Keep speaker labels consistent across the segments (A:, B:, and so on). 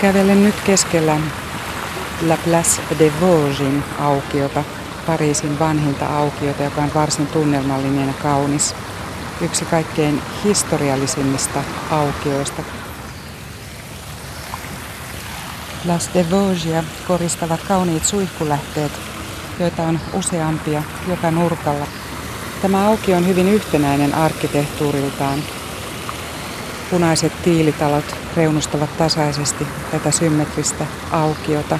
A: Kävelen nyt keskellä La Place de Vosgin aukiota, Pariisin vanhinta aukiota, joka on varsin tunnelmallinen ja kaunis. Yksi kaikkein historiallisimmista aukioista. Las de Vosgia koristavat kauniit suihkulähteet, joita on useampia joka nurkalla. Tämä auki on hyvin yhtenäinen arkkitehtuuriltaan. Punaiset tiilitalot reunustavat tasaisesti tätä symmetristä aukiota.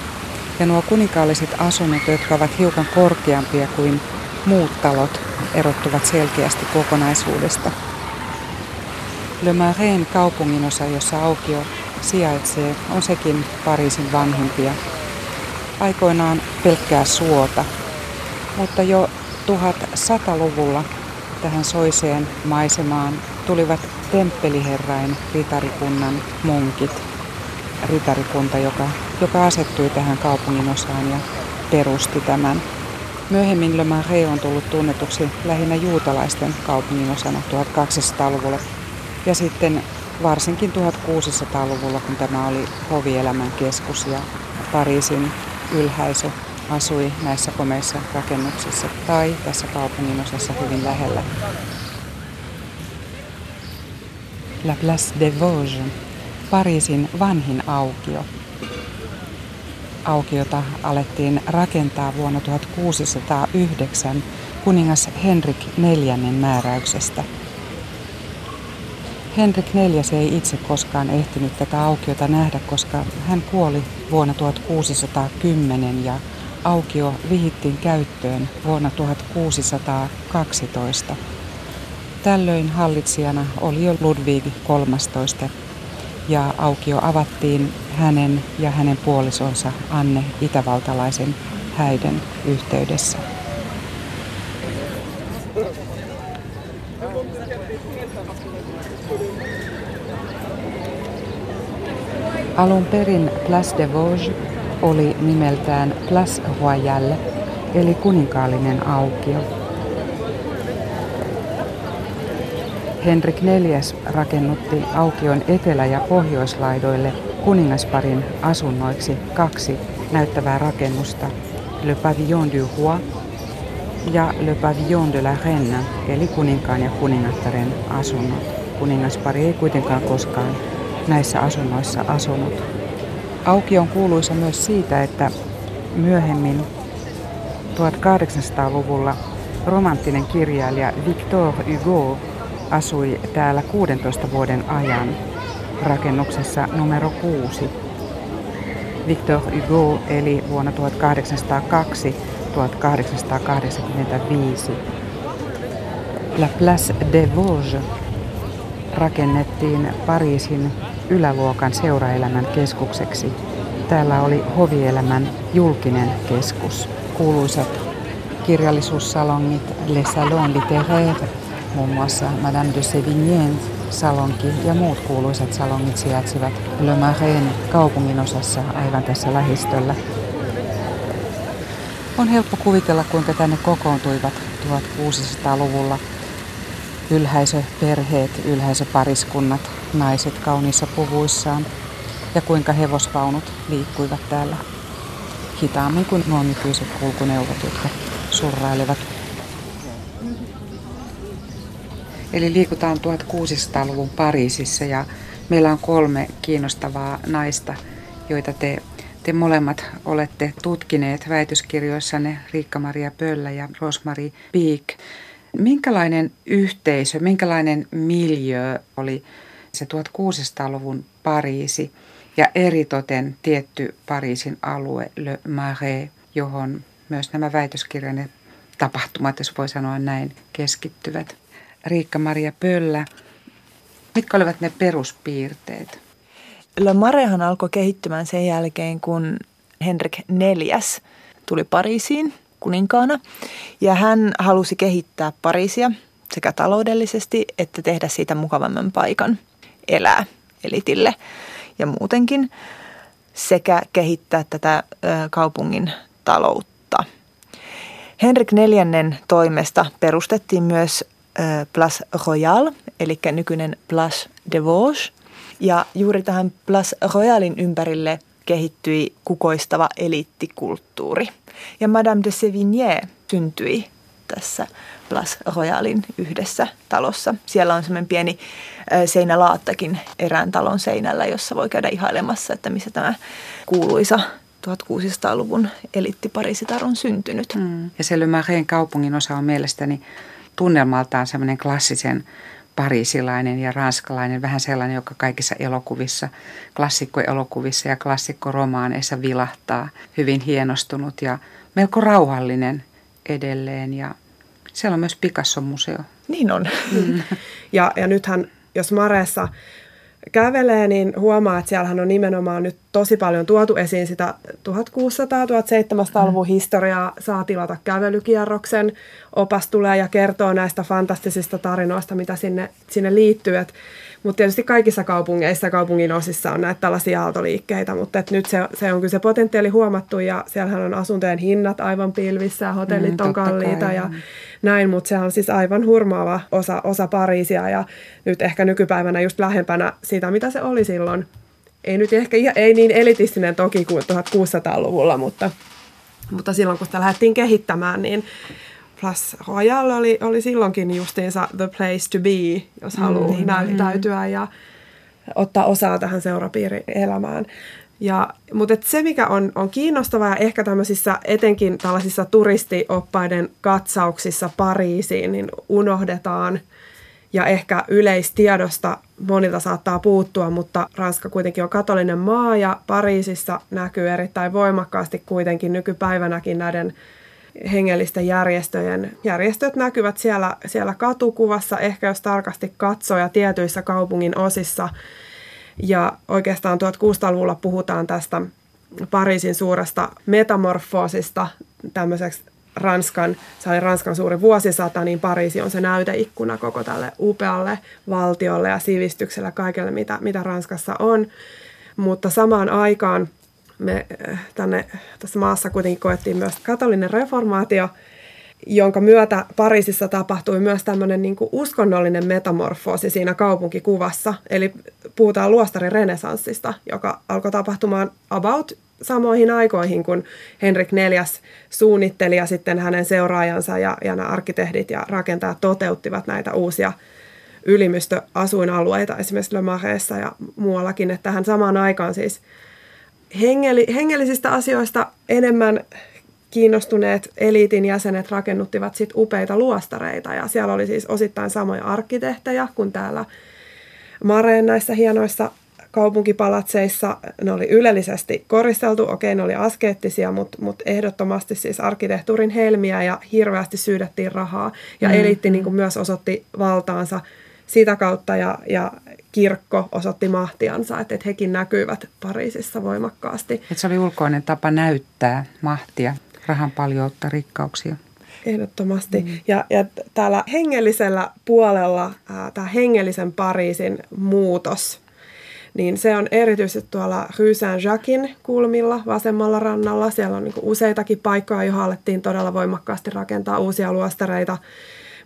A: Ja nuo kuninkaalliset asunnot, jotka ovat hiukan korkeampia kuin muut talot, erottuvat selkeästi kokonaisuudesta. Le Marais kaupunginosa, jossa aukio sijaitsee, on sekin Pariisin vanhimpia. Aikoinaan pelkkää suota, mutta jo 1100-luvulla tähän soiseen maisemaan tulivat temppeliherrain ritarikunnan munkit. Ritarikunta, joka, joka asettui tähän kaupungin osaan ja perusti tämän. Myöhemmin Le Marais on tullut tunnetuksi lähinnä juutalaisten kaupungin osana 1200-luvulla ja sitten varsinkin 1600-luvulla, kun tämä oli hovielämän keskus ja Pariisin ylhäisö asui näissä komeissa rakennuksissa tai tässä kaupungin osassa hyvin lähellä. La Place de Vosges, Pariisin vanhin aukio. Aukiota alettiin rakentaa vuonna 1609 kuningas Henrik IV määräyksestä. Henrik IV ei itse koskaan ehtinyt tätä aukiota nähdä, koska hän kuoli vuonna 1610 ja aukio vihittiin käyttöön vuonna 1612. Tällöin hallitsijana oli jo Ludwig XIII ja aukio avattiin hänen ja hänen puolisonsa Anne Itävaltalaisen häiden yhteydessä. Alun perin Place de Vosges oli nimeltään Place Royale, eli kuninkaallinen aukio. Henrik IV rakennutti aukion etelä- ja pohjoislaidoille kuningasparin asunnoiksi kaksi näyttävää rakennusta, Le Pavillon du Roi ja Le Pavillon de la Reine, eli kuninkaan ja kuningattaren asunnot. Kuningaspari ei kuitenkaan koskaan näissä asunnoissa asunut. Auki on kuuluisa myös siitä, että myöhemmin 1800-luvulla romanttinen kirjailija Victor Hugo asui täällä 16 vuoden ajan rakennuksessa numero 6. Victor Hugo eli vuonna 1802-1885. La Place de Vosges rakennettiin Pariisin yläluokan seuraelämän keskukseksi. Täällä oli hovielämän julkinen keskus. Kuuluisat kirjallisuussalongit Les Salons Littéraires, muun muassa Madame de Sévigné salonki ja muut kuuluisat salongit sijaitsivat Le Marais kaupunginosassa aivan tässä lähistöllä. On helppo kuvitella, kuinka tänne kokoontuivat 1600-luvulla ylhäisöperheet, ylhäisöpariskunnat, naiset kauniissa puvuissaan ja kuinka hevosvaunut liikkuivat täällä hitaammin kuin nuo nykyiset kulkuneuvot, jotka surrailevat. Eli liikutaan 1600-luvun Pariisissa ja meillä on kolme kiinnostavaa naista, joita te, te molemmat olette tutkineet väitöskirjoissanne Riikka-Maria Pöllä ja Rosmari Piik. Minkälainen yhteisö, minkälainen miljö oli se 1600-luvun Pariisi ja eritoten tietty Pariisin alue Le Marais, johon myös nämä väitöskirjan tapahtumat, jos voi sanoa näin, keskittyvät. Riikka-Maria Pöllä, mitkä olivat ne peruspiirteet?
B: Le Marehan alkoi kehittymään sen jälkeen, kun Henrik IV tuli Pariisiin kuninkaana. Ja hän halusi kehittää Pariisia sekä taloudellisesti että tehdä siitä mukavamman paikan elää elitille ja muutenkin sekä kehittää tätä kaupungin taloutta. Henrik IV toimesta perustettiin myös Place Royal, eli nykyinen Place de Vosges, Ja juuri tähän Place Royalin ympärille kehittyi kukoistava eliittikulttuuri. Ja Madame de Sévigné syntyi tässä Place Royalin yhdessä talossa. Siellä on semmoinen pieni seinälaattakin erään talon seinällä, jossa voi käydä ihailemassa, että missä tämä kuuluisa 1600-luvun eliittipariisitar on syntynyt. Mm.
A: Ja se Le Marais kaupungin osa on mielestäni tunnelmaltaan semmoinen klassisen pariisilainen ja ranskalainen, vähän sellainen, joka kaikissa elokuvissa, klassikkoelokuvissa ja klassikkoromaaneissa vilahtaa, hyvin hienostunut ja melko rauhallinen edelleen ja siellä on myös Picasso-museo.
B: Niin on. Mm.
C: ja, ja nythän, jos Mareessa kävelee, niin huomaa, että siellähän on nimenomaan nyt tosi paljon tuotu esiin sitä 1600-1700-luvun mm. historiaa. Saa tilata kävelykierroksen. Opas tulee ja kertoo näistä fantastisista tarinoista, mitä sinne, sinne liittyy. Et mutta tietysti kaikissa kaupungeissa, kaupungin osissa on näitä tällaisia aaltoliikkeitä, mutta et nyt se, se on kyllä se potentiaali huomattu ja siellähän on asuntojen hinnat aivan pilvissä ja hotellit mm, on kalliita kai. ja näin, mutta se on siis aivan hurmaava osa, osa Pariisia ja nyt ehkä nykypäivänä just lähempänä sitä, mitä se oli silloin. Ei nyt ehkä ei niin elitistinen toki kuin 1600-luvulla, mutta, mutta silloin kun sitä lähdettiin kehittämään, niin Plus Royal oli, oli silloinkin justiinsa the place to be, jos mm, haluaa niin, näyttäytyä mm. ja ottaa osaa tähän seurapiirielämään. Ja, mutta et se, mikä on, on kiinnostavaa ehkä tämmöisissä etenkin tällaisissa turistioppaiden katsauksissa Pariisiin, niin unohdetaan ja ehkä yleistiedosta monilta saattaa puuttua, mutta Ranska kuitenkin on katolinen maa ja Pariisissa näkyy erittäin voimakkaasti kuitenkin nykypäivänäkin näiden hengellisten järjestöjen. Järjestöt näkyvät siellä, siellä katukuvassa, ehkä jos tarkasti katsoo ja tietyissä kaupungin osissa. Ja oikeastaan 1600-luvulla puhutaan tästä Pariisin suuresta metamorfoosista tämmöiseksi Ranskan, se oli Ranskan suuri vuosisata, niin Pariisi on se näyteikkuna koko tälle upealle valtiolle ja sivistykselle, kaikelle mitä, mitä Ranskassa on. Mutta samaan aikaan me äh, tänne tässä maassa kuitenkin koettiin myös katolinen reformaatio, jonka myötä Pariisissa tapahtui myös tämmöinen niin kuin uskonnollinen metamorfoosi siinä kaupunkikuvassa. Eli puhutaan luostarin renesanssista, joka alkoi tapahtumaan about samoihin aikoihin, kun Henrik IV suunnitteli ja sitten hänen seuraajansa ja, ja nämä arkkitehdit ja rakentajat toteuttivat näitä uusia ylimystöasuinalueita esimerkiksi Le Maréssa ja muuallakin, että tähän samaan aikaan siis – hengeli, hengellisistä asioista enemmän kiinnostuneet eliitin jäsenet rakennuttivat sit upeita luostareita ja siellä oli siis osittain samoja arkkitehtejä kuin täällä Mareen näissä hienoissa kaupunkipalatseissa. Ne oli ylellisesti koristeltu, okei ne oli askeettisia, mutta, mutta ehdottomasti siis arkkitehtuurin helmiä ja hirveästi syydettiin rahaa. Ja mm. eliitti niin myös osoitti valtaansa sitä kautta ja, ja kirkko osoitti mahtiansa, että, että hekin näkyivät Pariisissa voimakkaasti.
A: Että se oli ulkoinen tapa näyttää mahtia, rahan paljoutta, rikkauksia.
C: Ehdottomasti. Mm. Ja, ja täällä hengellisellä puolella tämä hengellisen Pariisin muutos, niin se on erityisesti tuolla Rue Saint-Jacquin kulmilla vasemmalla rannalla. Siellä on niin useitakin paikkoja, joihin alettiin todella voimakkaasti rakentaa uusia luostareita.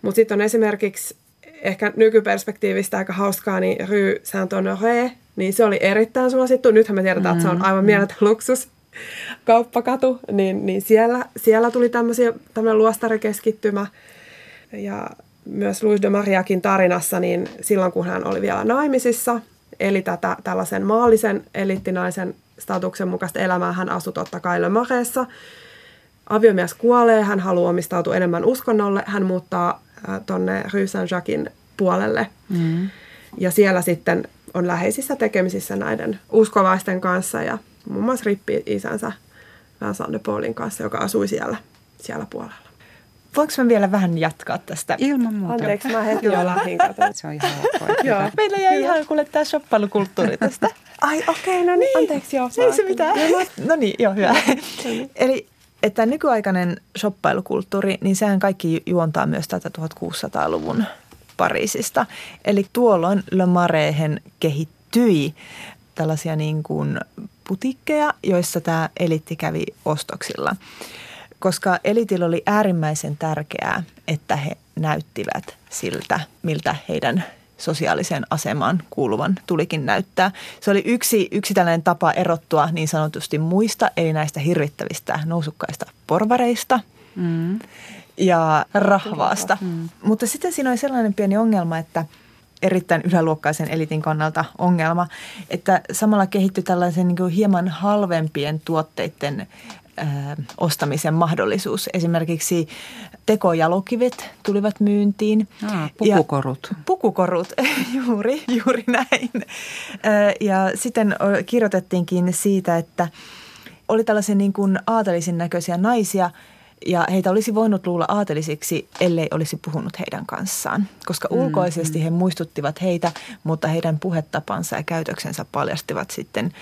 C: Mutta sitten on esimerkiksi ehkä nykyperspektiivistä aika hauskaa, niin Rue Saint-Honoré, niin se oli erittäin suosittu. Nythän me tiedetään, että se on mm. aivan mieletön luksus kauppakatu, niin, niin siellä, siellä tuli tämmöinen luostarikeskittymä. Ja myös Louis de Mariakin tarinassa, niin silloin kun hän oli vielä naimisissa, eli tätä tällaisen maallisen eliittinaisen statuksen mukaista elämää hän asui totta kai Le Maréssa. Aviomies kuolee, hän haluaa omistautua enemmän uskonnolle, hän muuttaa tuonne Rue Saint-Jacquin puolelle. Mm. Ja siellä sitten on läheisissä tekemisissä näiden uskovaisten kanssa ja muun muassa rippi-isänsä Vincent de Paulin kanssa, joka asui siellä, siellä puolella.
B: Voinko mä vielä vähän jatkaa tästä?
A: Ilman muuta.
C: Anteeksi, mä heti jo lähdin.
A: Se on ihan Joo.
B: Meillä jäi ihan kuule tämä shoppailukulttuuri tästä.
C: Ai okei, okay, no niin. Anteeksi, joo.
B: Ei se mitään. No niin, joo, hyvä. Eli että nykyaikainen shoppailukulttuuri, niin sehän kaikki juontaa myös tätä 1600-luvun Pariisista. Eli tuolloin Le Marehen kehittyi tällaisia niin kuin putikkeja, joissa tämä elitti kävi ostoksilla. Koska elitillä oli äärimmäisen tärkeää, että he näyttivät siltä, miltä heidän sosiaaliseen asemaan kuuluvan tulikin näyttää. Se oli yksi, yksi tällainen tapa erottua niin sanotusti muista, eli näistä hirvittävistä nousukkaista porvareista mm. ja rahvaasta. Mm. Mutta sitten siinä oli sellainen pieni ongelma, että erittäin yläluokkaisen elitin kannalta ongelma, että samalla kehittyi tällaisen niin hieman halvempien tuotteiden ostamisen mahdollisuus. Esimerkiksi tekojalokivet tulivat myyntiin.
A: Ah, pukukorut.
B: Ja, pukukorut, juuri, juuri näin. Ja sitten kirjoitettiinkin siitä, että oli tällaisia niin kuin aatelisin näköisiä naisia – ja heitä olisi voinut luulla aatelisiksi, ellei olisi puhunut heidän kanssaan, koska mm, ulkoisesti he muistuttivat heitä, mutta heidän puhetapansa ja käytöksensä paljastivat sitten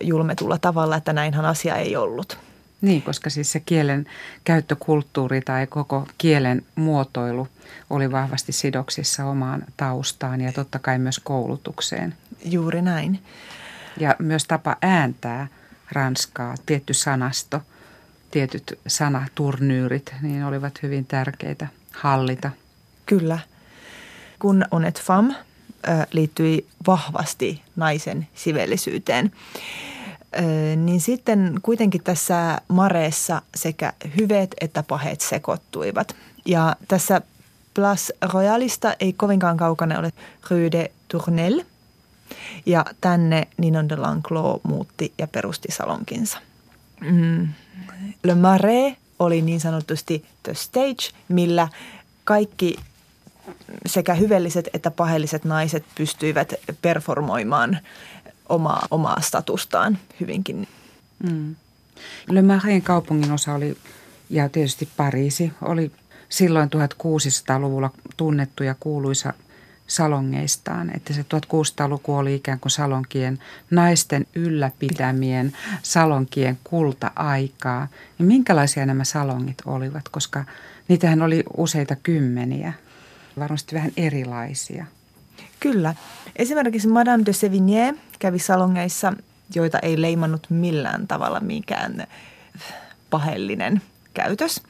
B: julmetulla tavalla, että näinhän asia ei ollut.
A: Niin, koska siis se kielen käyttökulttuuri tai koko kielen muotoilu oli vahvasti sidoksissa omaan taustaan ja totta kai myös koulutukseen.
B: Juuri näin.
A: Ja myös tapa ääntää ranskaa, tietty sanasto, tietyt sanaturnyyrit, niin olivat hyvin tärkeitä hallita.
B: Kyllä. Kun Onet Fam liittyi vahvasti naisen sivellisyyteen, niin sitten kuitenkin tässä mareessa sekä hyveet että paheet sekoittuivat. Ja tässä Place Royalista ei kovinkaan kaukana ole Rue de Tournelle. Ja tänne Ninon de Lanclos muutti ja perusti salonkinsa. Mm. Le Marais oli niin sanotusti the stage, millä kaikki sekä hyvelliset että pahelliset naiset pystyivät performoimaan omaa, omaa statustaan hyvinkin. Mm.
A: Le Marais kaupungin osa oli, ja tietysti Pariisi, oli silloin 1600-luvulla tunnettu ja kuuluisa salongeistaan. Että se 1600-luku oli ikään kuin salonkien, naisten ylläpitämien salonkien kulta-aikaa. Ja minkälaisia nämä salongit olivat, koska niitähän oli useita kymmeniä, varmasti vähän erilaisia.
B: Kyllä. Esimerkiksi Madame de Sévigné kävi salongeissa, joita ei leimannut millään tavalla mikään pahellinen käytös,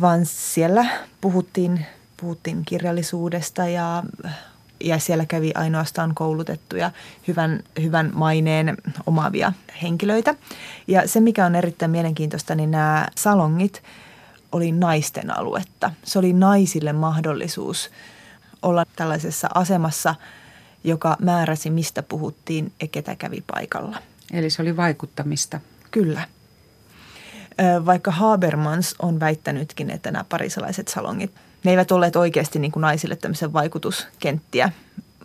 B: vaan siellä puhuttiin, puhuttiin kirjallisuudesta ja, ja siellä kävi ainoastaan koulutettuja hyvän, hyvän maineen omaavia henkilöitä. Ja se, mikä on erittäin mielenkiintoista, niin nämä salongit oli naisten aluetta. Se oli naisille mahdollisuus olla tällaisessa asemassa – joka määräsi, mistä puhuttiin ja ketä kävi paikalla.
A: Eli se oli vaikuttamista.
B: Kyllä. Vaikka Habermans on väittänytkin, että nämä parisalaiset salongit, ne eivät olleet oikeasti niin kuin naisille tämmöisen vaikutuskenttiä,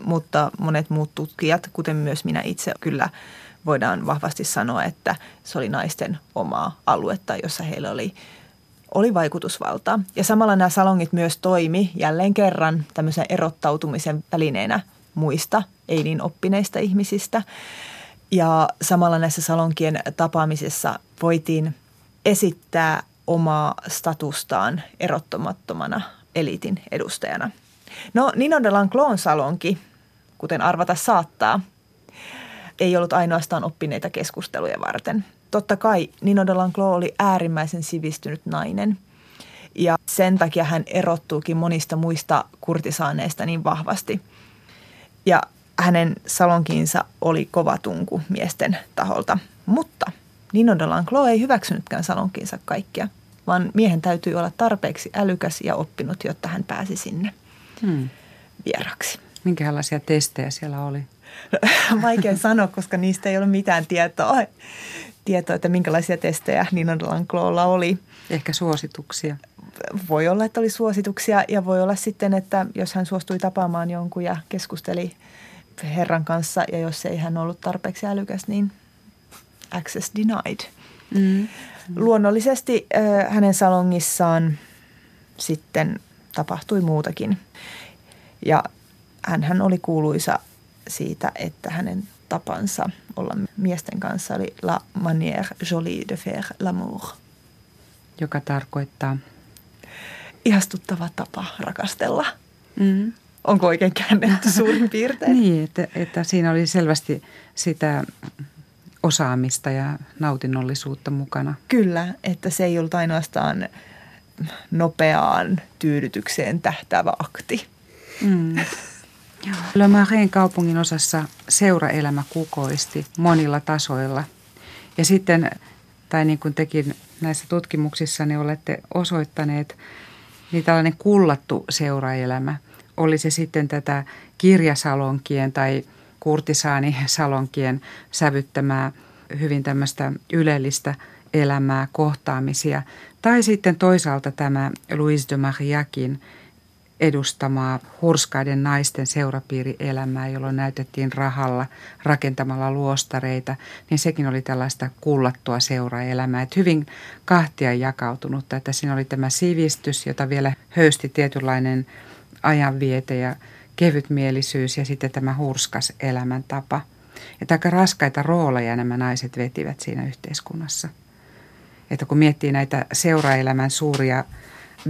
B: mutta monet muut tutkijat, kuten myös minä itse, kyllä voidaan vahvasti sanoa, että se oli naisten omaa aluetta, jossa heillä oli, oli vaikutusvaltaa. Ja samalla nämä salongit myös toimi jälleen kerran tämmöisen erottautumisen välineenä muista ei niin oppineista ihmisistä. Ja samalla näissä salonkien tapaamisissa voitiin esittää omaa statustaan erottamattomana eliitin edustajana. No Nino de Lanclon salonki, kuten arvata saattaa, ei ollut ainoastaan oppineita keskusteluja varten. Totta kai Nino de Lanclos oli äärimmäisen sivistynyt nainen ja sen takia hän erottuukin monista muista kurtisaaneista niin vahvasti – ja hänen salonkiinsa oli kova tunku miesten taholta. Mutta Nino de Lanclos ei hyväksynytkään salonkiinsa kaikkia, vaan miehen täytyy olla tarpeeksi älykäs ja oppinut, jotta hän pääsi sinne hmm. vieraksi.
A: Minkälaisia testejä siellä oli?
B: Vaikea sanoa, koska niistä ei ole mitään tietoa, tietoa että minkälaisia testejä Nino de Lanclolla oli.
A: Ehkä suosituksia
B: voi olla, että oli suosituksia ja voi olla sitten, että jos hän suostui tapaamaan jonkun ja keskusteli herran kanssa ja jos ei hän ollut tarpeeksi älykäs, niin access denied. Mm. Luonnollisesti äh, hänen salongissaan sitten tapahtui muutakin. Ja hän oli kuuluisa siitä, että hänen tapansa olla miesten kanssa oli la manière jolie de faire l'amour.
A: Joka tarkoittaa
B: ihastuttava tapa rakastella. Mm. Onko oikein käännetty suurin piirtein?
A: niin, että, että siinä oli selvästi sitä osaamista ja nautinnollisuutta mukana.
B: Kyllä, että se ei ollut ainoastaan nopeaan tyydytykseen tähtäävä akti.
A: Mm. Le Marin kaupungin osassa seuraelämä kukoisti monilla tasoilla. Ja sitten, tai niin kuin tekin näissä tutkimuksissa ne olette osoittaneet, niin tällainen kullattu seuraelämä, oli se sitten tätä kirjasalonkien tai kurtisaanisalonkien sävyttämää hyvin tämmöistä ylellistä elämää, kohtaamisia. Tai sitten toisaalta tämä Louise de Mariakin edustamaa hurskaiden naisten seurapiirielämää, jolloin näytettiin rahalla rakentamalla luostareita, niin sekin oli tällaista kullattua seuraelämää. Että hyvin kahtia jakautunutta, että siinä oli tämä sivistys, jota vielä höysti tietynlainen ajanviete ja kevytmielisyys ja sitten tämä hurskas elämäntapa. Että aika raskaita rooleja nämä naiset vetivät siinä yhteiskunnassa. Että kun miettii näitä seuraelämän suuria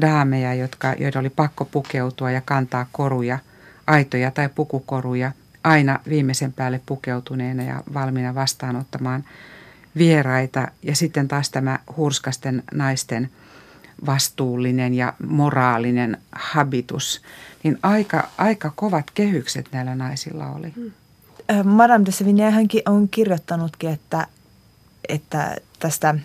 A: daameja, jotka, joiden oli pakko pukeutua ja kantaa koruja, aitoja tai pukukoruja, aina viimeisen päälle pukeutuneena ja valmiina vastaanottamaan vieraita. Ja sitten taas tämä hurskasten naisten vastuullinen ja moraalinen habitus, niin aika, aika kovat kehykset näillä naisilla oli. Hmm.
B: Äh, Madame de Sevigny on kirjoittanutkin, että, että tästä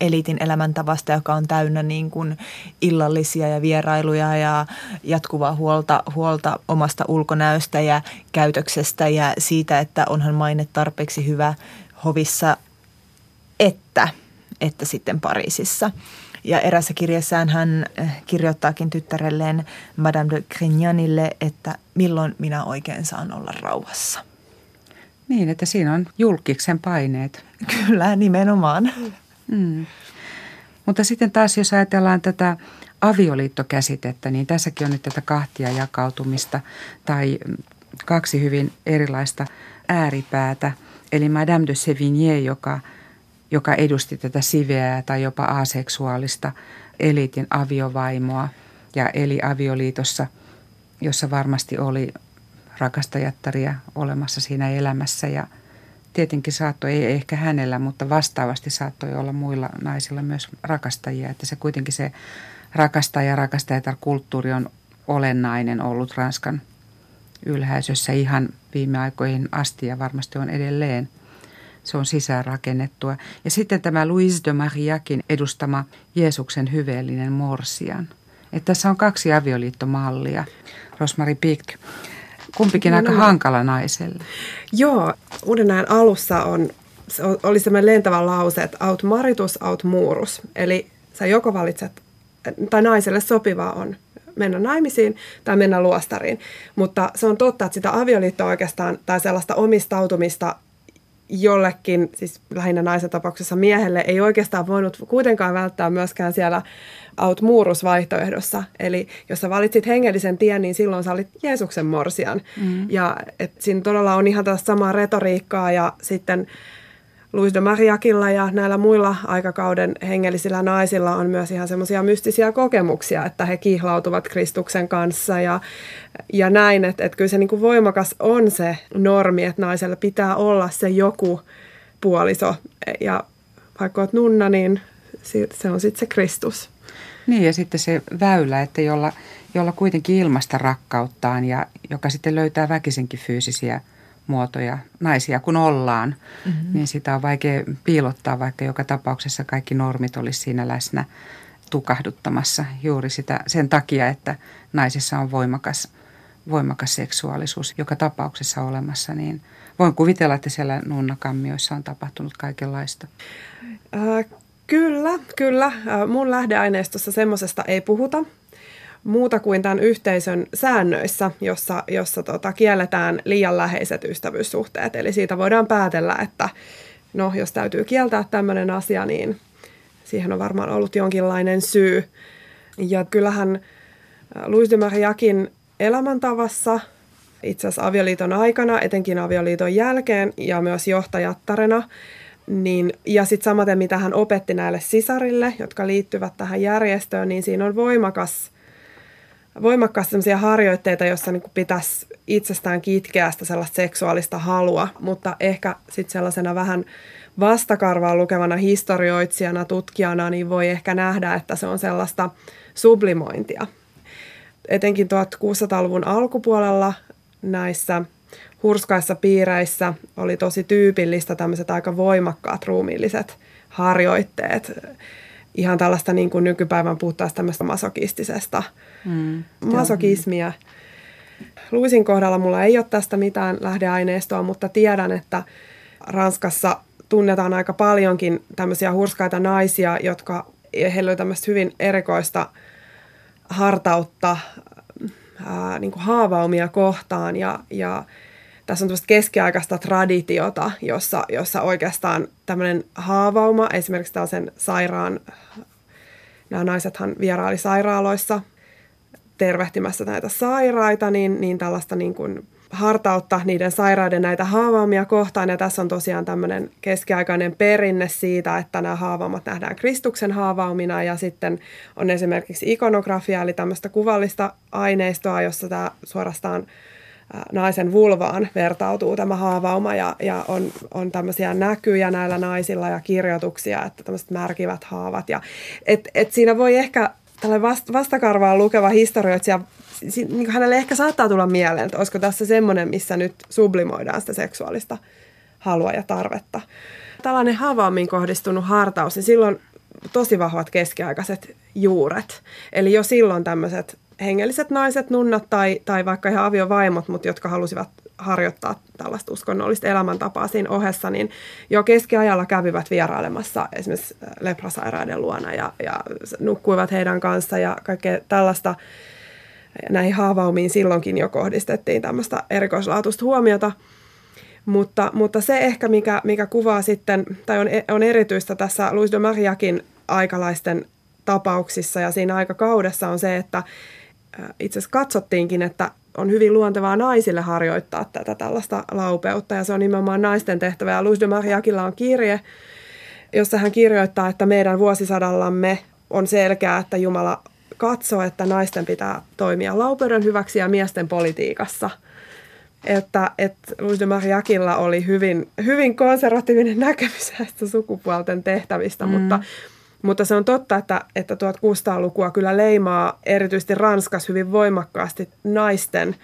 B: eliitin elämäntavasta, joka on täynnä niin kuin illallisia ja vierailuja ja jatkuvaa huolta, huolta omasta ulkonäöstä ja käytöksestä ja siitä, että onhan maine tarpeeksi hyvä hovissa, että, että sitten Pariisissa. Ja erässä kirjassaan hän eh, kirjoittaakin tyttärelleen Madame de Grignanille, että milloin minä oikein saan olla rauhassa.
A: Niin, että siinä on julkiksen paineet.
B: Kyllä, nimenomaan.
A: Mm. Mutta sitten taas, jos ajatellaan tätä avioliittokäsitettä, niin tässäkin on nyt tätä kahtia jakautumista tai kaksi hyvin erilaista ääripäätä. Eli Madame de Sévigné, joka, joka edusti tätä siveää tai jopa aseksuaalista eliitin aviovaimoa ja eli avioliitossa, jossa varmasti oli rakastajattaria olemassa siinä elämässä ja – tietenkin saattoi, ei ehkä hänellä, mutta vastaavasti saattoi olla muilla naisilla myös rakastajia. Että se kuitenkin se rakastaja rakastajatar kulttuuri on olennainen ollut Ranskan ylhäisössä ihan viime aikoihin asti ja varmasti on edelleen. Se on sisäänrakennettua. Ja sitten tämä Louise de Mariakin edustama Jeesuksen hyveellinen morsian. Että tässä on kaksi avioliittomallia. Rosmari Pick Kumpikin no, aika no. hankala naiselle.
C: Joo, uuden ajan alussa on, oli semmoinen lentävä lause, että aut maritus, aut muurus. Eli sä joko valitset, tai naiselle sopivaa on mennä naimisiin tai mennä luostariin. Mutta se on totta, että sitä avioliittoa oikeastaan tai sellaista omistautumista jollekin, siis lähinnä naisen tapauksessa miehelle, ei oikeastaan voinut kuitenkaan välttää myöskään siellä aut muurus vaihtoehdossa. Eli jos sä valitsit hengellisen tien, niin silloin sä olit Jeesuksen morsian. Mm. Ja et siinä todella on ihan tästä samaa retoriikkaa ja sitten Louis de Mariakilla ja näillä muilla aikakauden hengellisillä naisilla on myös ihan semmoisia mystisiä kokemuksia, että he kihlautuvat Kristuksen kanssa ja, ja näin, että, että kyllä se niin kuin voimakas on se normi, että naisella pitää olla se joku puoliso ja vaikka olet nunna, niin se on sitten se Kristus.
A: Niin ja sitten se väylä, että jolla, jolla kuitenkin ilmasta rakkauttaan ja joka sitten löytää väkisenkin fyysisiä muotoja, naisia kun ollaan, mm-hmm. niin sitä on vaikea piilottaa, vaikka joka tapauksessa kaikki normit olisi siinä läsnä tukahduttamassa juuri sitä, sen takia, että naisissa on voimakas, voimakas seksuaalisuus joka tapauksessa olemassa, niin voin kuvitella, että siellä nunnakammioissa on tapahtunut kaikenlaista.
C: Äh, Kyllä, kyllä. Mun lähdeaineistossa semmoisesta ei puhuta muuta kuin tämän yhteisön säännöissä, jossa, jossa tota, kielletään liian läheiset ystävyyssuhteet. Eli siitä voidaan päätellä, että no, jos täytyy kieltää tämmöinen asia, niin siihen on varmaan ollut jonkinlainen syy. Ja kyllähän Louis de Mariakin elämäntavassa, itse asiassa avioliiton aikana, etenkin avioliiton jälkeen ja myös johtajattarena, niin, ja sitten samaten, mitä hän opetti näille sisarille, jotka liittyvät tähän järjestöön, niin siinä on voimakas, voimakkaasti sellaisia harjoitteita, joissa niin pitäisi itsestään kitkeä sitä sellaista seksuaalista halua, mutta ehkä sitten sellaisena vähän vastakarvaa lukevana historioitsijana, tutkijana, niin voi ehkä nähdä, että se on sellaista sublimointia. etenkin 1600-luvun alkupuolella näissä hurskaissa piireissä oli tosi tyypillistä tämmöiset aika voimakkaat ruumiilliset harjoitteet. Ihan tällaista niin kuin nykypäivän puhuttaisiin tämmöistä masokistisesta mm, masokismia. Luisin kohdalla mulla ei ole tästä mitään lähdeaineistoa, mutta tiedän, että Ranskassa tunnetaan aika paljonkin tämmöisiä hurskaita naisia, jotka heillä on tämmöistä hyvin erikoista hartautta ää, niin kuin haavaumia kohtaan ja, ja tässä on tämmöistä keskiaikaista traditiota, jossa, jossa oikeastaan tämmöinen haavauma, esimerkiksi tällaisen sairaan, nämä naisethan vieraili sairaaloissa tervehtimässä näitä sairaita, niin, niin tällaista niin kuin hartautta niiden sairaiden näitä haavaumia kohtaan. Ja tässä on tosiaan tämmöinen keskiaikainen perinne siitä, että nämä haavaumat nähdään Kristuksen haavaumina ja sitten on esimerkiksi ikonografia, eli tämmöistä kuvallista aineistoa, jossa tämä suorastaan naisen vulvaan vertautuu tämä haavauma ja, ja on, on tämmöisiä näkyjä näillä naisilla ja kirjoituksia, että tämmöiset märkivät haavat. Ja, et, et siinä voi ehkä tällä vast, vastakarvaa lukeva historioitsija, niin hänelle ehkä saattaa tulla mieleen, että olisiko tässä semmoinen, missä nyt sublimoidaan sitä seksuaalista halua ja tarvetta. Tällainen haavaamiin kohdistunut hartaus, niin silloin tosi vahvat keskiaikaiset juuret. Eli jo silloin tämmöiset hengelliset naiset, nunnat tai, tai vaikka ihan aviovaimot, mutta jotka halusivat harjoittaa tällaista uskonnollista elämäntapaa siinä ohessa, niin jo keskiajalla kävivät vierailemassa esimerkiksi leprasairaiden luona ja, ja nukkuivat heidän kanssa ja kaikkea tällaista näihin haavaumiin silloinkin jo kohdistettiin tämmöistä erikoislaatuista huomiota. Mutta, mutta se ehkä, mikä, mikä kuvaa sitten, tai on, on erityistä tässä Louis de Mariakin aikalaisten tapauksissa ja siinä aikakaudessa on se, että itse asiassa katsottiinkin, että on hyvin luontevaa naisille harjoittaa tätä tällaista laupeutta ja se on nimenomaan naisten tehtävä. Ja Louis de Mariakilla on kirje, jossa hän kirjoittaa, että meidän vuosisadallamme on selkeää, että Jumala katsoo, että naisten pitää toimia laupeuden hyväksi ja miesten politiikassa. Että, että Louis de Mariakilla oli hyvin, hyvin konservatiivinen näkemys näistä sukupuolten tehtävistä, mm. mutta mutta se on totta, että, että 1600-lukua kyllä leimaa erityisesti Ranskassa hyvin voimakkaasti naisten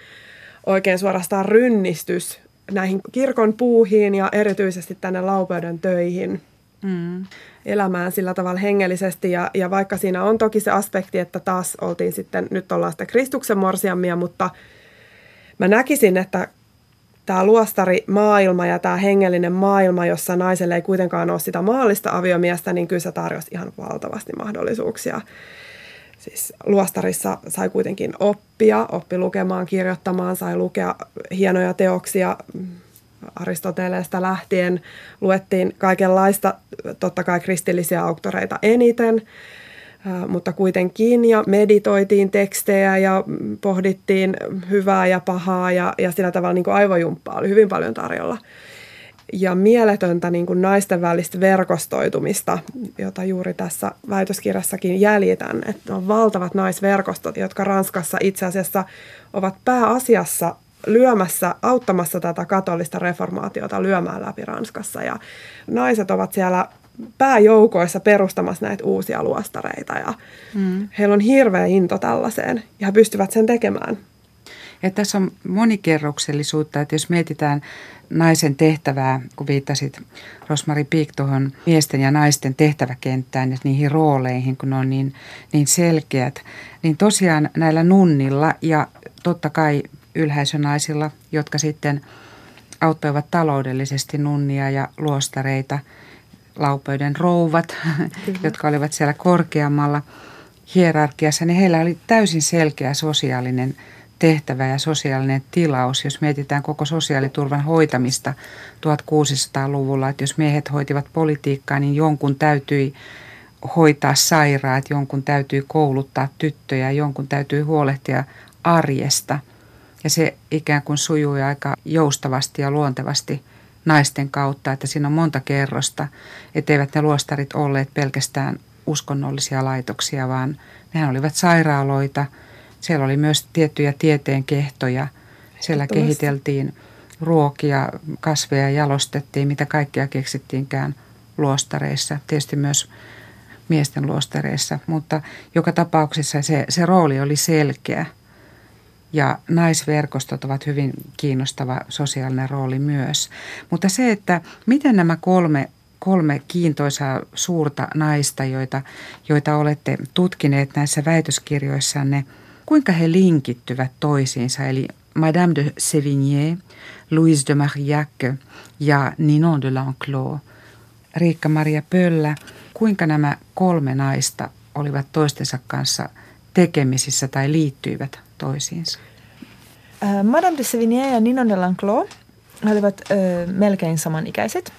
C: oikein suorastaan rynnistys näihin kirkon puuhiin ja erityisesti tänne laupeuden töihin. Mm. elämään sillä tavalla hengellisesti. Ja, ja vaikka siinä on toki se aspekti, että taas oltiin sitten, nyt ollaan sitten Kristuksen morsiammia, mutta mä näkisin, että tämä luostarimaailma ja tämä hengellinen maailma, jossa naiselle ei kuitenkaan ole sitä maallista aviomiestä, niin kyllä se tarjosi ihan valtavasti mahdollisuuksia. Siis luostarissa sai kuitenkin oppia, oppi lukemaan, kirjoittamaan, sai lukea hienoja teoksia Aristoteleesta lähtien. Luettiin kaikenlaista, totta kai kristillisiä auktoreita eniten – mutta kuitenkin ja meditoitiin tekstejä ja pohdittiin hyvää ja pahaa ja, ja sillä tavalla niin kuin aivojumppaa oli hyvin paljon tarjolla. Ja mieletöntä niin kuin naisten välistä verkostoitumista, jota juuri tässä väitöskirjassakin jäljitän, että on valtavat naisverkostot, jotka Ranskassa itse asiassa ovat pääasiassa lyömässä, auttamassa tätä katolista reformaatiota lyömään läpi Ranskassa. Ja naiset ovat siellä pääjoukoissa perustamassa näitä uusia luostareita ja mm. heillä on hirveä into tällaiseen ja he pystyvät sen tekemään.
A: Ja tässä on monikerroksellisuutta, että jos mietitään naisen tehtävää, kun viittasit Rosmari Piik tuohon miesten ja naisten tehtäväkenttään ja niihin rooleihin, kun ne on niin, niin selkeät, niin tosiaan näillä nunnilla ja totta kai ylhäisönaisilla, jotka sitten auttoivat taloudellisesti nunnia ja luostareita – laupöiden rouvat, Kyllä. jotka olivat siellä korkeammalla hierarkiassa, niin heillä oli täysin selkeä sosiaalinen tehtävä ja sosiaalinen tilaus, jos mietitään koko sosiaaliturvan hoitamista 1600-luvulla, että jos miehet hoitivat politiikkaa, niin jonkun täytyi hoitaa sairaat, jonkun täytyy kouluttaa tyttöjä, jonkun täytyy huolehtia arjesta. Ja se ikään kuin sujui aika joustavasti ja luontevasti naisten kautta, että siinä on monta kerrosta, etteivät ne luostarit olleet pelkästään uskonnollisia laitoksia, vaan nehän olivat sairaaloita. Siellä oli myös tiettyjä tieteen kehtoja. Siellä kehiteltiin ruokia, kasveja jalostettiin, mitä kaikkea keksittiinkään luostareissa. Tietysti myös miesten luostareissa, mutta joka tapauksessa se, se rooli oli selkeä. Ja naisverkostot ovat hyvin kiinnostava sosiaalinen rooli myös. Mutta se, että miten nämä kolme kolme kiintoisaa suurta naista, joita, joita olette tutkineet näissä väitöskirjoissanne, kuinka he linkittyvät toisiinsa, eli Madame de Sévigné, Louise de Marillac ja Ninon de L'Enclos. Riikka-Maria Pöllä, kuinka nämä kolme naista olivat toistensa kanssa tekemisissä tai liittyivät toisiinsa?
B: Äh, Madame de Sévigné ja Ninon de L'Enclos olivat äh, melkein samanikäiset.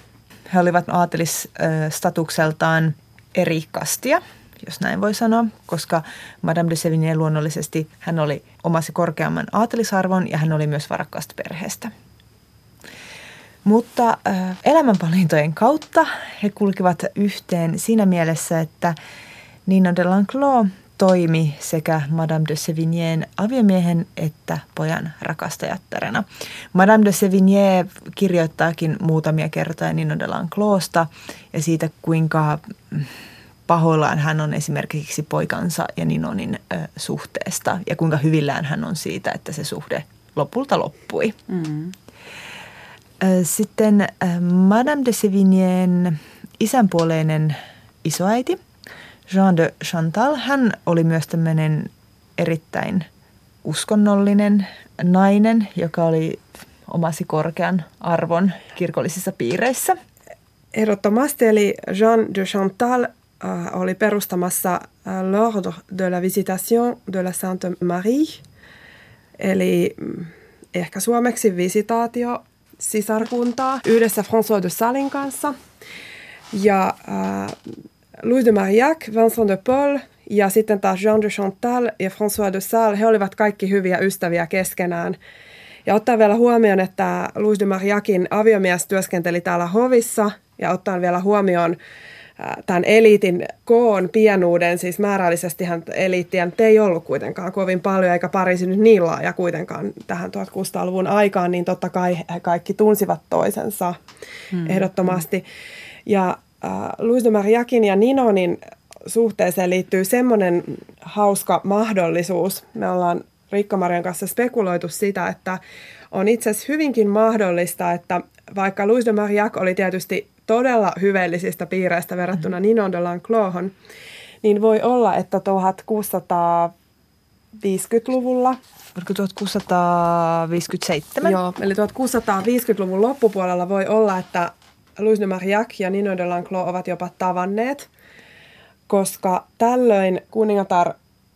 B: He olivat aatelisstatukseltaan eri kastia, jos näin voi sanoa, koska Madame de Sévigné luonnollisesti hän oli omasi korkeamman aatelisarvon ja hän oli myös varakkaasta perheestä. Mutta äh, elämänvalintojen kautta he kulkivat yhteen siinä mielessä, että Nina de Lanclos toimi sekä Madame de Sévignén aviomiehen että pojan rakastajattarena. Madame de Sévigné kirjoittaakin muutamia kertoja Nino de Lanclosta ja siitä, kuinka pahoillaan hän on esimerkiksi poikansa ja Ninonin ö, suhteesta ja kuinka hyvillään hän on siitä, että se suhde lopulta loppui. Mm. Sitten Madame de Sévignén isänpuoleinen isoäiti – Jean de Chantal, hän oli myös tämmöinen erittäin uskonnollinen nainen, joka oli omasi korkean arvon kirkollisissa piireissä.
C: Ehdottomasti, eli Jean de Chantal äh, oli perustamassa äh, l'Ordre de la Visitation de la Sainte Marie, eli mm, ehkä suomeksi visitaatio sisarkuntaa yhdessä François de Salin kanssa. Ja äh, Louis de Marillac, Vincent de Paul ja sitten taas Jean de Chantal ja François de Sales, he olivat kaikki hyviä ystäviä keskenään. Ja ottaa vielä huomioon, että Louis de Marillacin aviomies työskenteli täällä hovissa ja ottaa vielä huomioon tämän eliitin koon pienuuden, siis määrällisesti hän eliittiä ei ollut kuitenkaan kovin paljon, eikä Pariisi nyt niin laaja kuitenkaan tähän 1600-luvun aikaan, niin totta kai he kaikki tunsivat toisensa hmm. ehdottomasti. Ja äh, Louis de Mariakin ja Ninonin suhteeseen liittyy semmoinen hauska mahdollisuus. Me ollaan Riikka-Marian kanssa spekuloitu sitä, että on itse asiassa hyvinkin mahdollista, että vaikka Louis de Mariac oli tietysti todella hyveellisistä piireistä verrattuna mm. Ninon de Lancloshon, niin voi olla, että 1650-luvulla
B: Oliko 1657?
C: Joo, eli 1650-luvun loppupuolella voi olla, että Louis de Marillac ja Nino de Lanclos ovat jopa tavanneet, koska tällöin kuningatar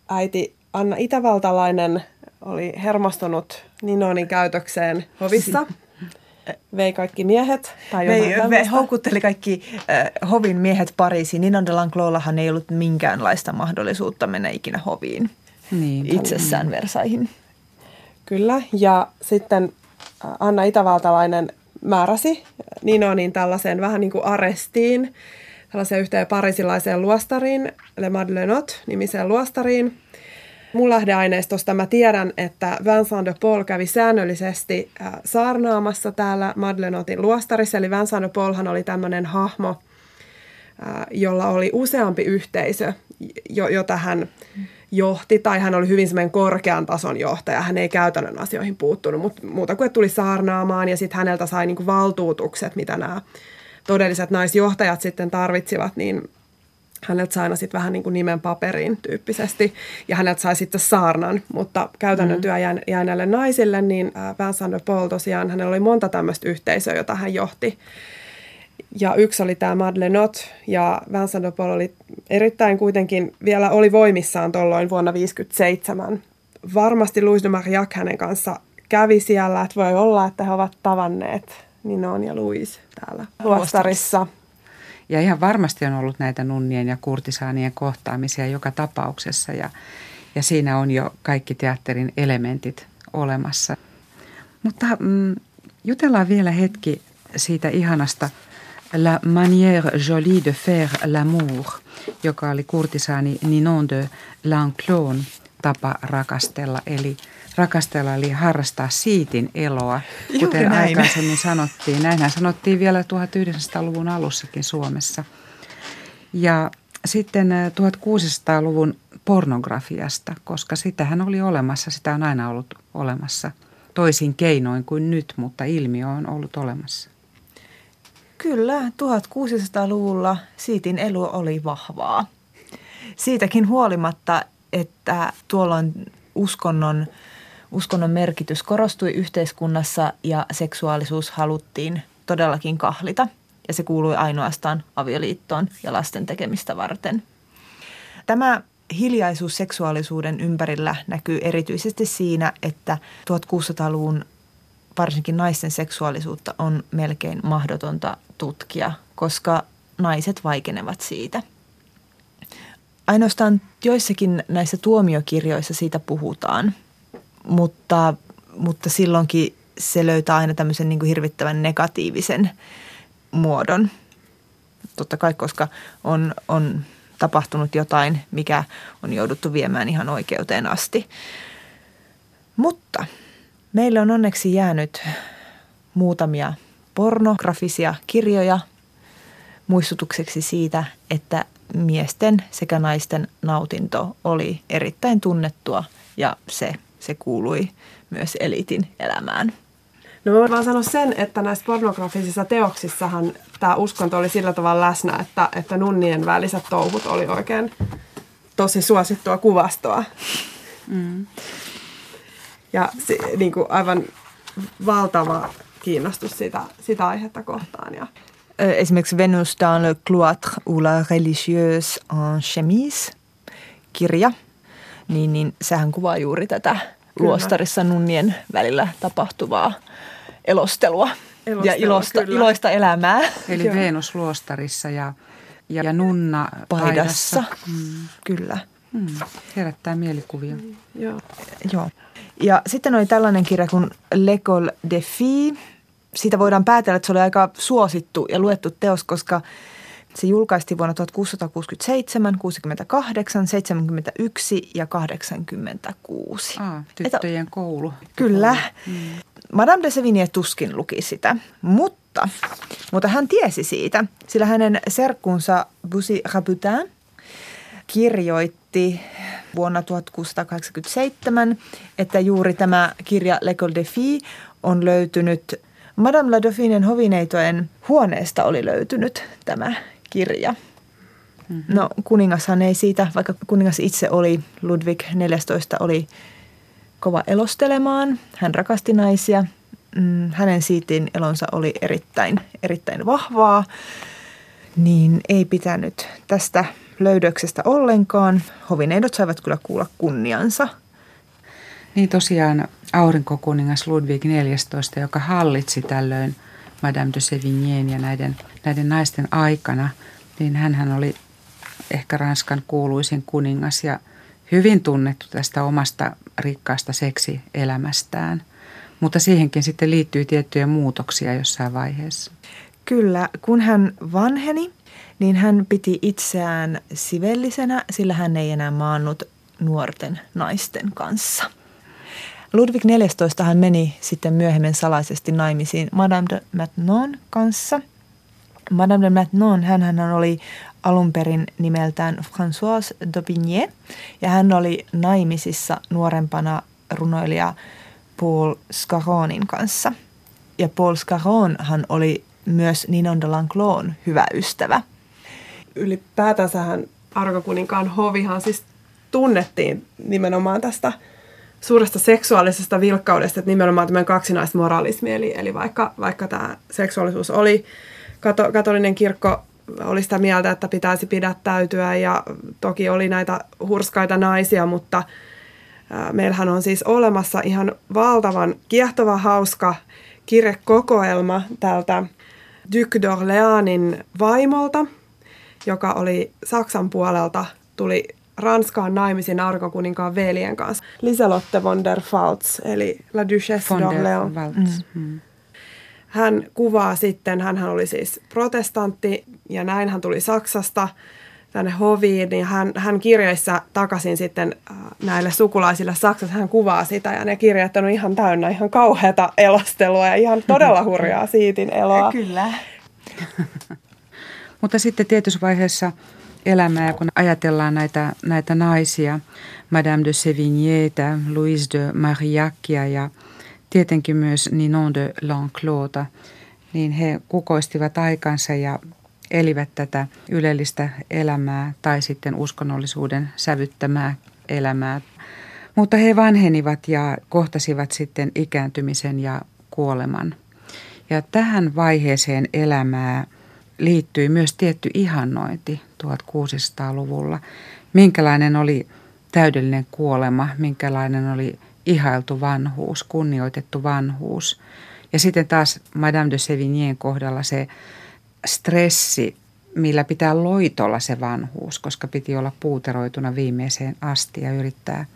C: äiti Anna Itävaltalainen oli hermostunut Ninonin käytökseen hovissa. Vei kaikki miehet tai
B: vei, vei, houkutteli kaikki äh, hovin miehet Pariisiin. Ninon de Lancloslahan ei ollut minkäänlaista mahdollisuutta mennä ikinä hoviin niin, itsessään Versaihin.
C: Kyllä, ja sitten Anna Itävaltalainen määräsi Ninonin tällaiseen vähän niin kuin arestiin, tällaiseen yhteen parisilaiseen luostariin, Le Madlenot nimiseen luostariin. Mun lähdeaineistosta mä tiedän, että Vincent de Paul kävi säännöllisesti äh, saarnaamassa täällä Madlenotin luostarissa. Eli Vincent de Paulhan oli tämmöinen hahmo, äh, jolla oli useampi yhteisö, jota hän johti, tai hän oli hyvin semmoinen korkean tason johtaja. Hän ei käytännön asioihin puuttunut, mutta muuta kuin tuli saarnaamaan ja sitten häneltä sai niinku valtuutukset, mitä nämä todelliset naisjohtajat sitten tarvitsivat, niin häneltä sai aina sitten vähän niin kuin nimen paperiin tyyppisesti, ja häneltä sai sitten saarnan, mutta käytännön mm. työ jäi, jäi näille naisille, niin Vincent de Paul tosiaan, hänellä oli monta tämmöistä yhteisöä, jota hän johti. Ja yksi oli tämä Madlenot ja Vincent de Paul oli erittäin kuitenkin vielä oli voimissaan tuolloin vuonna 1957. Varmasti Louis de Marillac hänen kanssa kävi siellä, että voi olla, että he ovat tavanneet Ninon ja Louis täällä luostarissa.
A: Ja ihan varmasti on ollut näitä nunnien ja kurtisaanien kohtaamisia joka tapauksessa ja, ja siinä on jo kaikki teatterin elementit olemassa. Mutta mm, jutellaan vielä hetki siitä ihanasta La manière jolie de faire l'amour, joka oli kurtisaani Ninon de Lanclon tapa rakastella, eli rakastella eli harrastaa siitin eloa, kuten Juuri näin. aikaisemmin sanottiin. Näinhän sanottiin vielä 1900-luvun alussakin Suomessa. Ja sitten 1600-luvun pornografiasta, koska sitähän oli olemassa, sitä on aina ollut olemassa toisin keinoin kuin nyt, mutta ilmiö on ollut olemassa.
B: Kyllä, 1600-luvulla siitin elu oli vahvaa. Siitäkin huolimatta, että tuolloin uskonnon, uskonnon merkitys korostui yhteiskunnassa ja seksuaalisuus haluttiin todellakin kahlita. Ja se kuului ainoastaan avioliittoon ja lasten tekemistä varten. Tämä hiljaisuus seksuaalisuuden ympärillä näkyy erityisesti siinä, että 1600-luvun varsinkin naisten seksuaalisuutta on melkein mahdotonta tutkia, koska naiset vaikenevat siitä. Ainoastaan joissakin näissä tuomiokirjoissa siitä puhutaan, mutta, mutta silloinkin se löytää aina tämmöisen niin kuin hirvittävän negatiivisen muodon. Totta kai, koska on, on tapahtunut jotain, mikä on jouduttu viemään ihan oikeuteen asti. Mutta meillä on onneksi jäänyt muutamia pornografisia kirjoja muistutukseksi siitä, että miesten sekä naisten nautinto oli erittäin tunnettua ja se, se kuului myös elitin elämään.
C: No mä vaan sanoa sen, että näissä pornografisissa teoksissahan tämä uskonto oli sillä tavalla läsnä, että, että nunnien väliset touhut oli oikein tosi suosittua kuvastoa. Mm. Ja se, niin kuin aivan valtava kiinnostus sitä, sitä aihetta kohtaan. Ja.
B: Esimerkiksi Venus dans le cloître ou la religieuse en chemise kirja, niin, niin sehän kuvaa juuri tätä Kyllä. luostarissa nunnien välillä tapahtuvaa elostelua, elostelua ja ilosta, iloista elämää.
A: Eli Venus luostarissa ja, ja, ja nunna paidassa.
B: Mm. Kyllä. Mm.
A: Herättää mielikuvia. Mm.
C: Joo.
B: Joo. Ja sitten oli tällainen kirja kuin L'École des Filles. Siitä voidaan päätellä, että se oli aika suosittu ja luettu teos, koska se julkaistiin vuonna 1667, 68, 71 ja 86.
A: Ah, tyttöjen
B: Että,
A: koulu.
B: Kyllä. Mm. Madame de Sevigné tuskin luki sitä, mutta, mutta hän tiesi siitä, sillä hänen serkkunsa Bussy Rabutin kirjoitti vuonna 1687, että juuri tämä kirja L'École des Filles on löytynyt Madame la Dauphinen hovineitojen huoneesta oli löytynyt tämä kirja. Mm-hmm. No kuningashan ei siitä, vaikka kuningas itse oli, Ludwig 14 oli kova elostelemaan. Hän rakasti naisia. Mm, hänen siitin elonsa oli erittäin, erittäin vahvaa. Niin ei pitänyt tästä löydöksestä ollenkaan. Hovineidot saivat kyllä kuulla kunniansa.
A: Niin tosiaan aurinkokuningas Ludwig XIV, joka hallitsi tällöin Madame de Sévigneen ja näiden, näiden naisten aikana, niin hän oli ehkä Ranskan kuuluisin kuningas ja hyvin tunnettu tästä omasta rikkaasta seksielämästään. Mutta siihenkin sitten liittyy tiettyjä muutoksia jossain vaiheessa.
B: Kyllä, kun hän vanheni, niin hän piti itseään sivellisenä, sillä hän ei enää maannut nuorten naisten kanssa. Ludwig XIV hän meni sitten myöhemmin salaisesti naimisiin Madame de Maintenon kanssa. Madame de Maintenon, hän oli alun perin nimeltään Françoise d'Aubigné ja hän oli naimisissa nuorempana runoilija Paul Scarronin kanssa. Ja Paul Scarron hän oli myös Ninon de Lanclon hyvä ystävä.
C: Ylipäätänsähän arkokuninkaan hovihan siis tunnettiin nimenomaan tästä suuresta seksuaalisesta vilkkaudesta, että nimenomaan tämmöinen kaksinaismoralismi, eli, eli vaikka, vaikka tämä seksuaalisuus oli, kato, katolinen kirkko oli sitä mieltä, että pitäisi pidättäytyä ja toki oli näitä hurskaita naisia, mutta meillähän on siis olemassa ihan valtavan kiehtova, hauska kirjekokoelma tältä Duc d'Orléanin vaimolta, joka oli Saksan puolelta, tuli Ranskaan naimisiin arkokuninkaan veljen kanssa. Liselotte von der Pfalz, eli La Duchesse d'Orléans. Mm. Mm. Hän kuvaa sitten, hän oli siis protestantti ja näin hän tuli Saksasta tänne hoviin, niin hän, hän kirjeessä takaisin sitten äh, näille sukulaisille Saksassa, hän kuvaa sitä ja ne kirjat on ihan täynnä ihan kauheata elostelua ja ihan todella hurjaa siitin eloa.
B: Kyllä.
A: Mutta sitten tietyssä vaiheessa elämää, kun ajatellaan näitä, näitä naisia, Madame de Sévignétä, Louise de Marillacia ja tietenkin myös Ninon de L'Enclota, niin he kukoistivat aikansa ja elivät tätä ylellistä elämää tai sitten uskonnollisuuden sävyttämää elämää. Mutta he vanhenivat ja kohtasivat sitten ikääntymisen ja kuoleman. Ja tähän vaiheeseen elämää liittyi myös tietty ihannointi 1600-luvulla. Minkälainen oli täydellinen kuolema, minkälainen oli ihailtu vanhuus, kunnioitettu vanhuus. Ja sitten taas Madame de Sévignien kohdalla se stressi, millä pitää loitolla se vanhuus, koska piti olla puuteroituna viimeiseen asti ja yrittää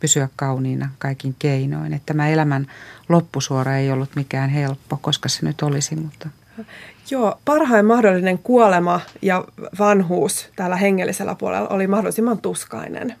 A: pysyä kauniina kaikin keinoin. Että tämä elämän loppusuora ei ollut mikään helppo, koska se nyt olisi, mutta...
C: Joo, parhain mahdollinen kuolema ja vanhuus täällä hengellisellä puolella oli mahdollisimman tuskainen.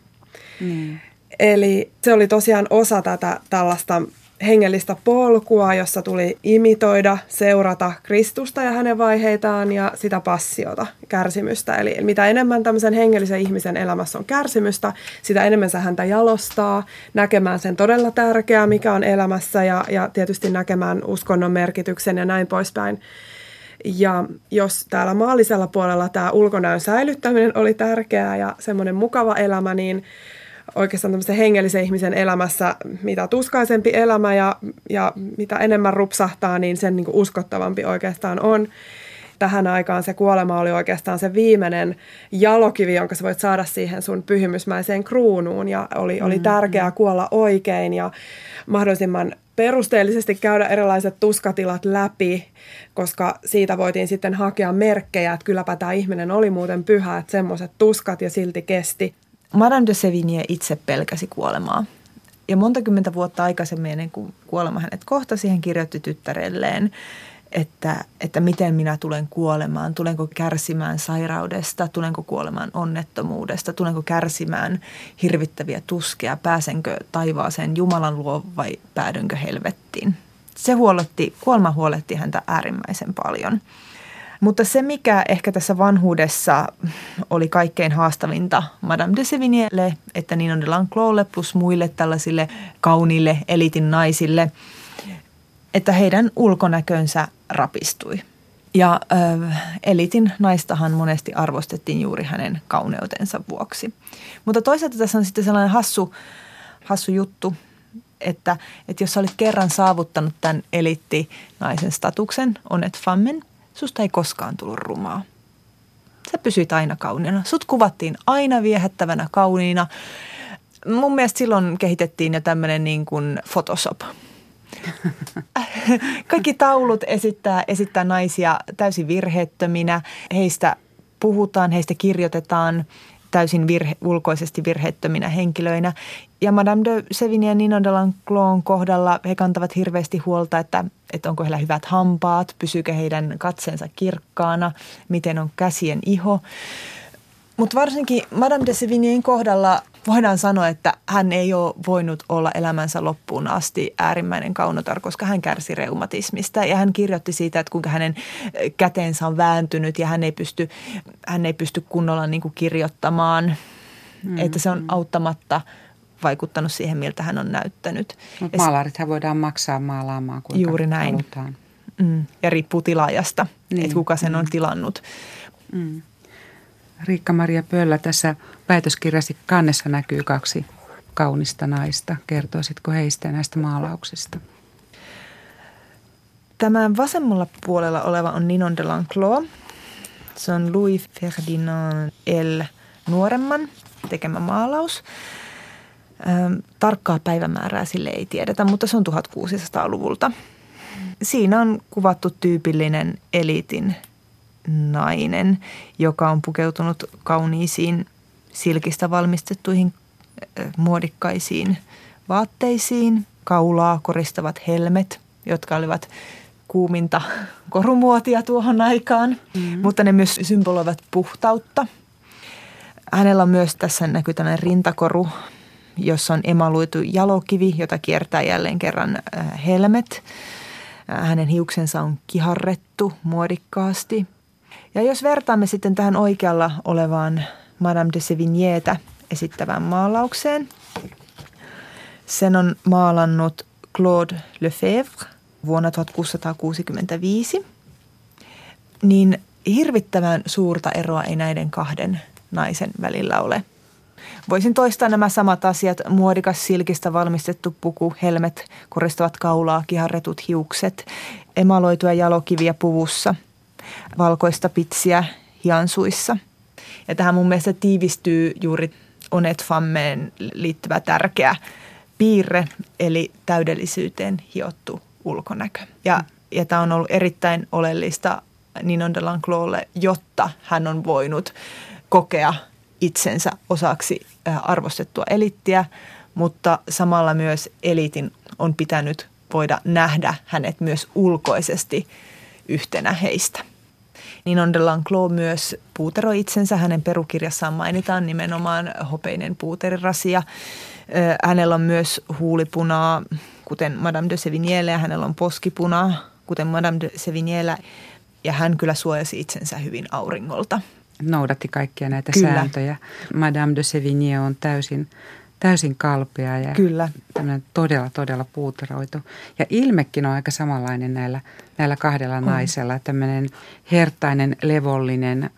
C: Mm. Eli se oli tosiaan osa tätä tällaista hengellistä polkua, jossa tuli imitoida, seurata Kristusta ja hänen vaiheitaan ja sitä passiota, kärsimystä. Eli mitä enemmän tämmöisen hengellisen ihmisen elämässä on kärsimystä, sitä enemmän se häntä jalostaa, näkemään sen todella tärkeää, mikä on elämässä ja, ja tietysti näkemään uskonnon merkityksen ja näin poispäin. Ja jos täällä maallisella puolella tämä ulkonäön säilyttäminen oli tärkeää ja semmoinen mukava elämä, niin oikeastaan tämmöisen hengellisen ihmisen elämässä, mitä tuskaisempi elämä ja, ja mitä enemmän rupsahtaa, niin sen niin uskottavampi oikeastaan on. Tähän aikaan se kuolema oli oikeastaan se viimeinen jalokivi, jonka sä voit saada siihen sun pyhimysmäiseen kruunuun. Ja oli, oli mm-hmm. tärkeää kuolla oikein ja mahdollisimman perusteellisesti käydä erilaiset tuskatilat läpi, koska siitä voitiin sitten hakea merkkejä, että kylläpä tämä ihminen oli muuten pyhä, että semmoiset tuskat ja silti kesti.
B: Madame de Sévigné itse pelkäsi kuolemaa. Ja monta kymmentä vuotta aikaisemmin, ennen kuin kuolema hänet kohtasi, hän kirjoitti tyttärelleen, että, että miten minä tulen kuolemaan, tulenko kärsimään sairaudesta, tulenko kuolemaan onnettomuudesta, tulenko kärsimään hirvittäviä tuskia, pääsenkö taivaaseen Jumalan luo vai päädynkö helvettiin. Se huoletti, kuolema huoletti häntä äärimmäisen paljon. Mutta se, mikä ehkä tässä vanhuudessa oli kaikkein haastavinta Madame de Sévignélle, että niin on Lanclolle plus muille tällaisille kauniille elitin naisille, että heidän ulkonäkönsä rapistui. Ja äh, elitin naistahan monesti arvostettiin juuri hänen kauneutensa vuoksi. Mutta toisaalta tässä on sitten sellainen hassu, hassu juttu, että, että jos sä olit kerran saavuttanut tämän eliittinaisen statuksen, onet fammen, susta ei koskaan tullut rumaa. Sä pysyit aina kauniina. Sut kuvattiin aina viehättävänä kauniina. Mun mielestä silloin kehitettiin jo tämmöinen niin kuin Photoshop. Kaikki taulut esittää, esittää naisia täysin virheettöminä. Heistä puhutaan, heistä kirjoitetaan täysin virhe, ulkoisesti virheettöminä henkilöinä. Ja Madame de Sevigny ja Nino de Lanclon kohdalla he kantavat hirveästi huolta, että, että onko heillä hyvät hampaat, pysyykö heidän katseensa kirkkaana, miten on käsien iho. Mutta varsinkin Madame de Sevignyin kohdalla voidaan sanoa, että hän ei ole voinut olla elämänsä loppuun asti äärimmäinen kaunotar, koska hän kärsi reumatismista. Ja hän kirjoitti siitä, että kuinka hänen käteensä on vääntynyt ja hän ei pysty, hän ei pysty kunnolla niin kuin kirjoittamaan. Mm-hmm. Että se on auttamatta vaikuttanut siihen, miltä hän on näyttänyt.
A: Mutta maalarithan voidaan maksaa maalaamaan, kuinka Juuri näin. halutaan.
B: Mm. Ja riippuu tilaajasta, niin. että kuka sen mm. on tilannut. Mm.
A: Riikka-Maria Pöllä, tässä väitöskirjasi kannessa näkyy kaksi kaunista naista. Kertoisitko heistä näistä maalauksista?
B: Tämä vasemmalla puolella oleva on Ninon de Lanclos. Se on Louis Ferdinand L. nuoremman tekemä maalaus. tarkkaa päivämäärää sille ei tiedetä, mutta se on 1600-luvulta. Siinä on kuvattu tyypillinen eliitin nainen, joka on pukeutunut kauniisiin silkistä valmistettuihin muodikkaisiin vaatteisiin, kaulaa koristavat helmet, jotka olivat kuuminta korumuotia tuohon aikaan, mm-hmm. mutta ne myös symboloivat puhtautta. Hänellä on myös tässä näkyy tällainen rintakoru, jossa on emaluitu jalokivi, jota kiertää jälleen kerran helmet. Hänen hiuksensa on kiharrettu muodikkaasti – Ja jos vertaamme sitten tähän oikealla olevaan Madame de Sévignétä esittävään maalaukseen, sen on maalannut Claude Lefebvre vuonna 1665, niin hirvittävän suurta eroa ei näiden kahden naisen välillä ole. Voisin toistaa nämä samat asiat. Muodikas silkistä valmistettu puku, helmet, koristavat kaulaa, kiharretut hiukset, emaloituja jalokiviä puvussa, valkoista pitsiä hiansuissa. Ja tähän mun mielestä tiivistyy juuri Onet Fammeen liittyvä tärkeä piirre, eli täydellisyyteen hiottu ulkonäkö. Ja, ja tämä on ollut erittäin oleellista Ninon de Lanclolle, jotta hän on voinut kokea itsensä osaksi arvostettua elittiä, mutta samalla myös elitin on pitänyt voida nähdä hänet myös ulkoisesti yhtenä heistä. Ninon de Lanclos myös puuteroi itsensä. Hänen perukirjassaan mainitaan nimenomaan hopeinen puuterirasia. Hänellä on myös huulipunaa, kuten Madame de Sévignéllä, ja hänellä on poskipunaa, kuten Madame de Sévignéllä. Ja hän kyllä suojasi itsensä hyvin auringolta.
A: Noudatti kaikkia näitä kyllä. sääntöjä. Madame de Sévigné on täysin täysin kalpea ja Kyllä. todella, todella puuteroitu. Ja ilmekin on aika samanlainen näillä, näillä kahdella on. naisella. Tämmöinen hertainen, levollinen,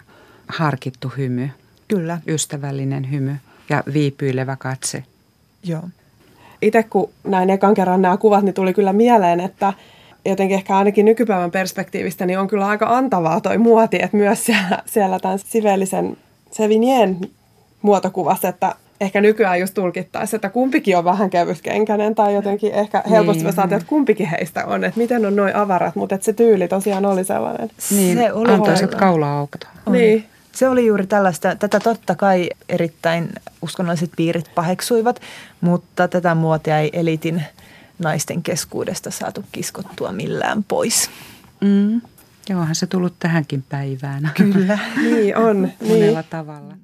A: harkittu hymy.
B: Kyllä.
A: Ystävällinen hymy ja viipyilevä katse.
B: Joo.
C: Itse kun näin ekan kerran nämä kuvat, niin tuli kyllä mieleen, että jotenkin ehkä ainakin nykypäivän perspektiivistä, niin on kyllä aika antavaa toi muoti, että myös siellä, siellä tämän sivellisen Sevinien muotokuvassa, että ehkä nykyään just tulkittaisiin, että kumpikin on vähän kevytkenkäinen tai jotenkin ehkä helposti niin. me että kumpikin heistä on, että miten on noin avarat, mutta että se tyyli tosiaan oli sellainen.
A: Niin, se oli antoiset kaula-aukot.
C: Niin.
B: Se oli juuri tällaista, tätä totta kai erittäin uskonnolliset piirit paheksuivat, mutta tätä muotia ei elitin naisten keskuudesta saatu kiskottua millään pois.
A: Mm. Ja onhan se tullut tähänkin päivään.
B: Kyllä.
C: niin on.
A: Monella niin. tavalla.